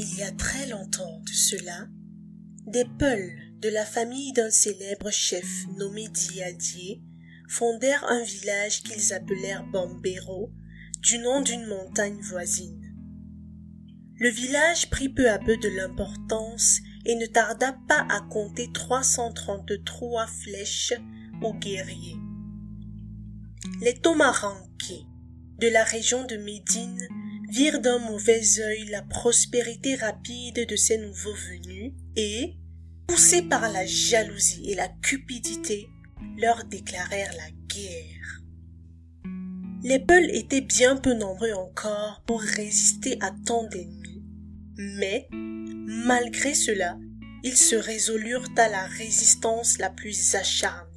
Il y a très longtemps de cela, des Peuls de la famille d'un célèbre chef nommé Diadier fondèrent un village qu'ils appelèrent Bambero, du nom d'une montagne voisine. Le village prit peu à peu de l'importance et ne tarda pas à compter 333 flèches aux guerriers. Les Tomaranquais de la région de Médine virent d'un mauvais œil la prospérité rapide de ces nouveaux venus et, poussés par la jalousie et la cupidité, leur déclarèrent la guerre. Les Peuls étaient bien peu nombreux encore pour résister à tant d'ennemis, mais, malgré cela, ils se résolurent à la résistance la plus acharnée.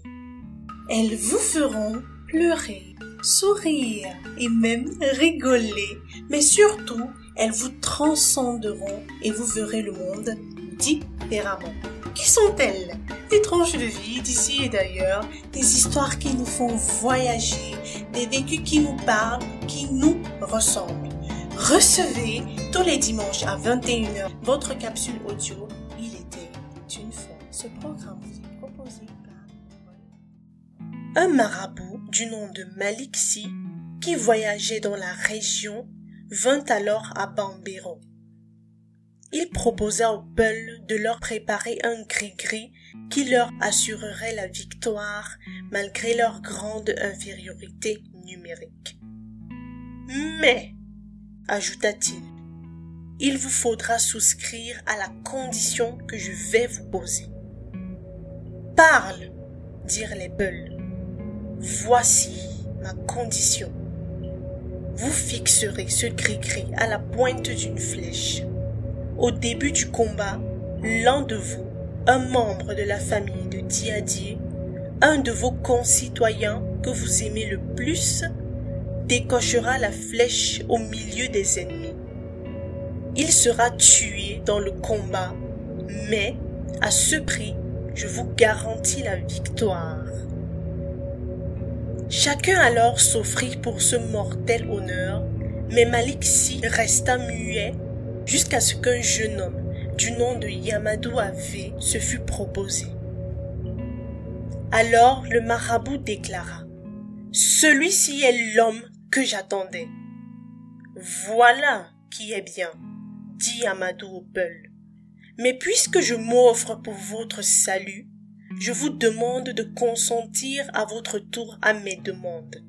Elles vous feront pleurer, sourire et même rigoler, mais surtout, elles vous transcenderont et vous verrez le monde différemment. Qui sont-elles? Des tranches de vie d'ici et d'ailleurs, des histoires qui nous font voyager, des vécus qui nous parlent, qui nous ressemblent. Recevez tous les dimanches à 21h votre capsule audio Il était une fois. Ce programme vous est proposé par un marabout du nom de Maliksi qui voyageait dans la région vint alors à Bambero. Il proposa aux Peuls de leur préparer un gris-gris qui leur assurerait la victoire malgré leur grande infériorité numérique. Mais, ajouta-t-il, il vous faudra souscrire à la condition que je vais vous poser. Parle, dirent les Peuls. Voici ma condition. Vous fixerez ce gris-gris à la pointe d'une flèche au début du combat, l'un de vous, un membre de la famille de Diadier, un de vos concitoyens que vous aimez le plus, décochera la flèche au milieu des ennemis. Il sera tué dans le combat, mais à ce prix, je vous garantis la victoire. Chacun alors s'offrit pour ce mortel honneur, mais Maliksi resta muet jusqu'à ce qu'un jeune homme du nom de Yamadou Ave se fût proposé. Alors le marabout déclara Celui-ci est l'homme que j'attendais. Voilà qui est bien, dit Amadou au Peul. Mais puisque je m'offre pour votre salut, je vous demande de consentir à votre tour à mes demandes.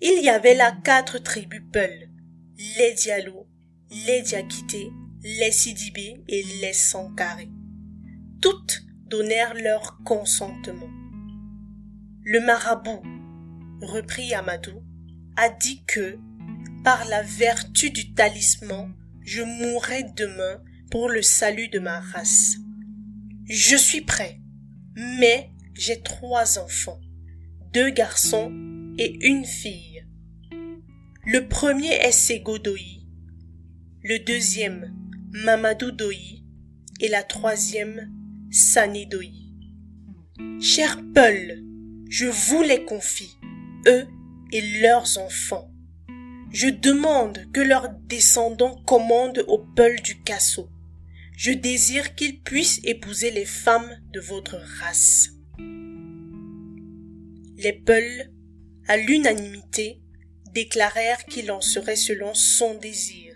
Il y avait là quatre tribus Peul, les Diallo, les Diakités, les Sidibés et les Sankaré. Toutes donnèrent leur consentement. Le marabout, reprit Amadou, a dit que, par la vertu du talisman, je mourrai demain pour le salut de ma race. Je suis prêt, mais j'ai trois enfants, deux garçons et une fille. Le premier est Segodoï, le deuxième Mamadou Doyi et la troisième Sani Doyi. Chers Peul, je vous les confie, eux et leurs enfants. Je demande que leurs descendants commandent aux Peul du Casso. Je désire qu'ils puissent épouser les femmes de votre race. Les Peuls, à l'unanimité, déclarèrent qu'il en serait selon son désir.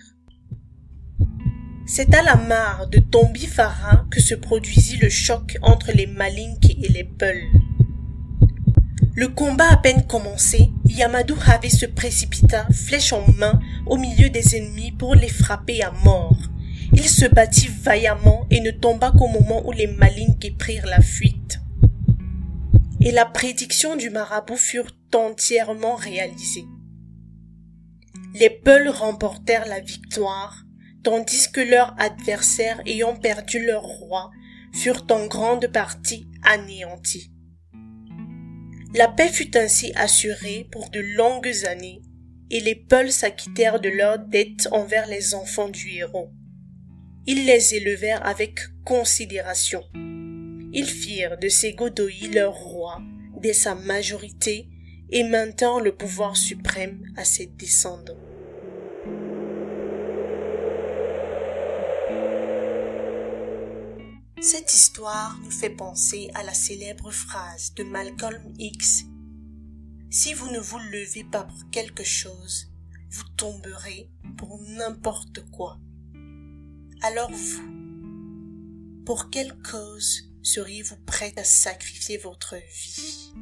C'est à la mare de Tombifara que se produisit le choc entre les Malinques et les Peuls. Le combat à peine commencé, Yamadou avait se précipita, flèche en main, au milieu des ennemis pour les frapper à mort. Il se battit vaillamment et ne tomba qu'au moment où les Malinques prirent la fuite. Et la prédiction du marabout furent entièrement réalisée. Les Peuls remportèrent la victoire, tandis que leurs adversaires ayant perdu leur roi furent en grande partie anéantis. La paix fut ainsi assurée pour de longues années, et les Peuls s'acquittèrent de leurs dettes envers les enfants du héros ils les élevèrent avec considération. Ils firent de ces Godoïs leur roi dès sa majorité et maintenant le pouvoir suprême à ses descendants. Cette histoire nous fait penser à la célèbre phrase de Malcolm X. Si vous ne vous levez pas pour quelque chose, vous tomberez pour n'importe quoi. Alors vous, pour quelle cause seriez-vous prêt à sacrifier votre vie?